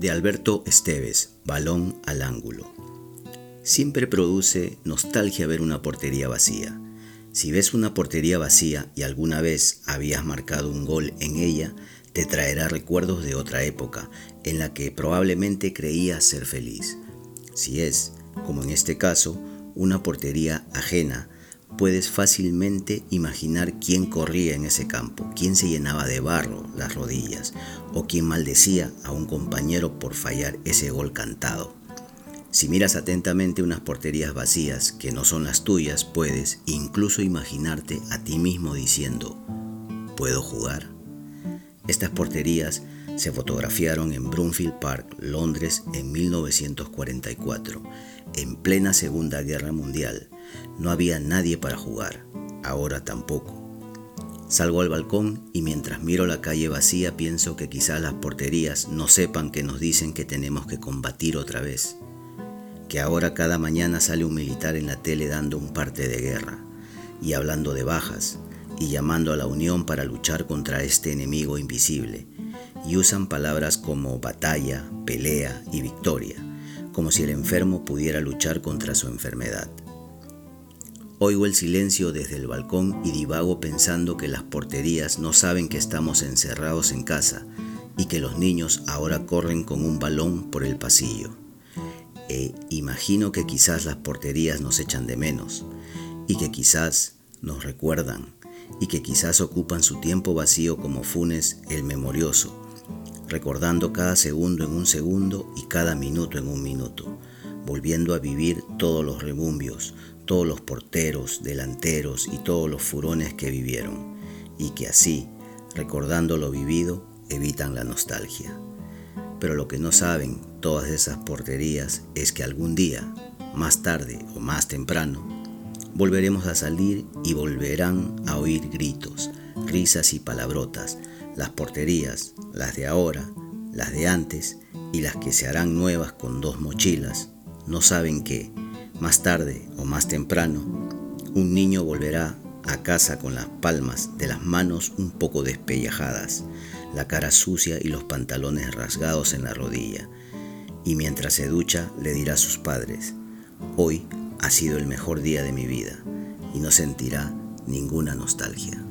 de Alberto Esteves, Balón al ángulo. Siempre produce nostalgia ver una portería vacía. Si ves una portería vacía y alguna vez habías marcado un gol en ella, te traerá recuerdos de otra época en la que probablemente creías ser feliz. Si es, como en este caso, una portería ajena, puedes fácilmente imaginar quién corría en ese campo, quién se llenaba de barro las rodillas o quién maldecía a un compañero por fallar ese gol cantado. Si miras atentamente unas porterías vacías que no son las tuyas, puedes incluso imaginarte a ti mismo diciendo, ¿puedo jugar? Estas porterías se fotografiaron en Broomfield Park, Londres, en 1944, en plena Segunda Guerra Mundial. No había nadie para jugar, ahora tampoco. Salgo al balcón y mientras miro la calle vacía pienso que quizás las porterías no sepan que nos dicen que tenemos que combatir otra vez, que ahora cada mañana sale un militar en la tele dando un parte de guerra y hablando de bajas y llamando a la unión para luchar contra este enemigo invisible y usan palabras como batalla, pelea y victoria, como si el enfermo pudiera luchar contra su enfermedad. Oigo el silencio desde el balcón y divago pensando que las porterías no saben que estamos encerrados en casa y que los niños ahora corren con un balón por el pasillo. E imagino que quizás las porterías nos echan de menos y que quizás nos recuerdan y que quizás ocupan su tiempo vacío como Funes el memorioso, recordando cada segundo en un segundo y cada minuto en un minuto, volviendo a vivir todos los rebumbios, todos los porteros, delanteros y todos los furones que vivieron, y que así, recordando lo vivido, evitan la nostalgia. Pero lo que no saben todas esas porterías es que algún día, más tarde o más temprano, volveremos a salir y volverán a oír gritos, risas y palabrotas, las porterías, las de ahora, las de antes y las que se harán nuevas con dos mochilas, no saben que, más tarde o más temprano, un niño volverá a casa con las palmas de las manos un poco despellejadas, la cara sucia y los pantalones rasgados en la rodilla, y mientras se ducha le dirá a sus padres, hoy ha sido el mejor día de mi vida, y no sentirá ninguna nostalgia.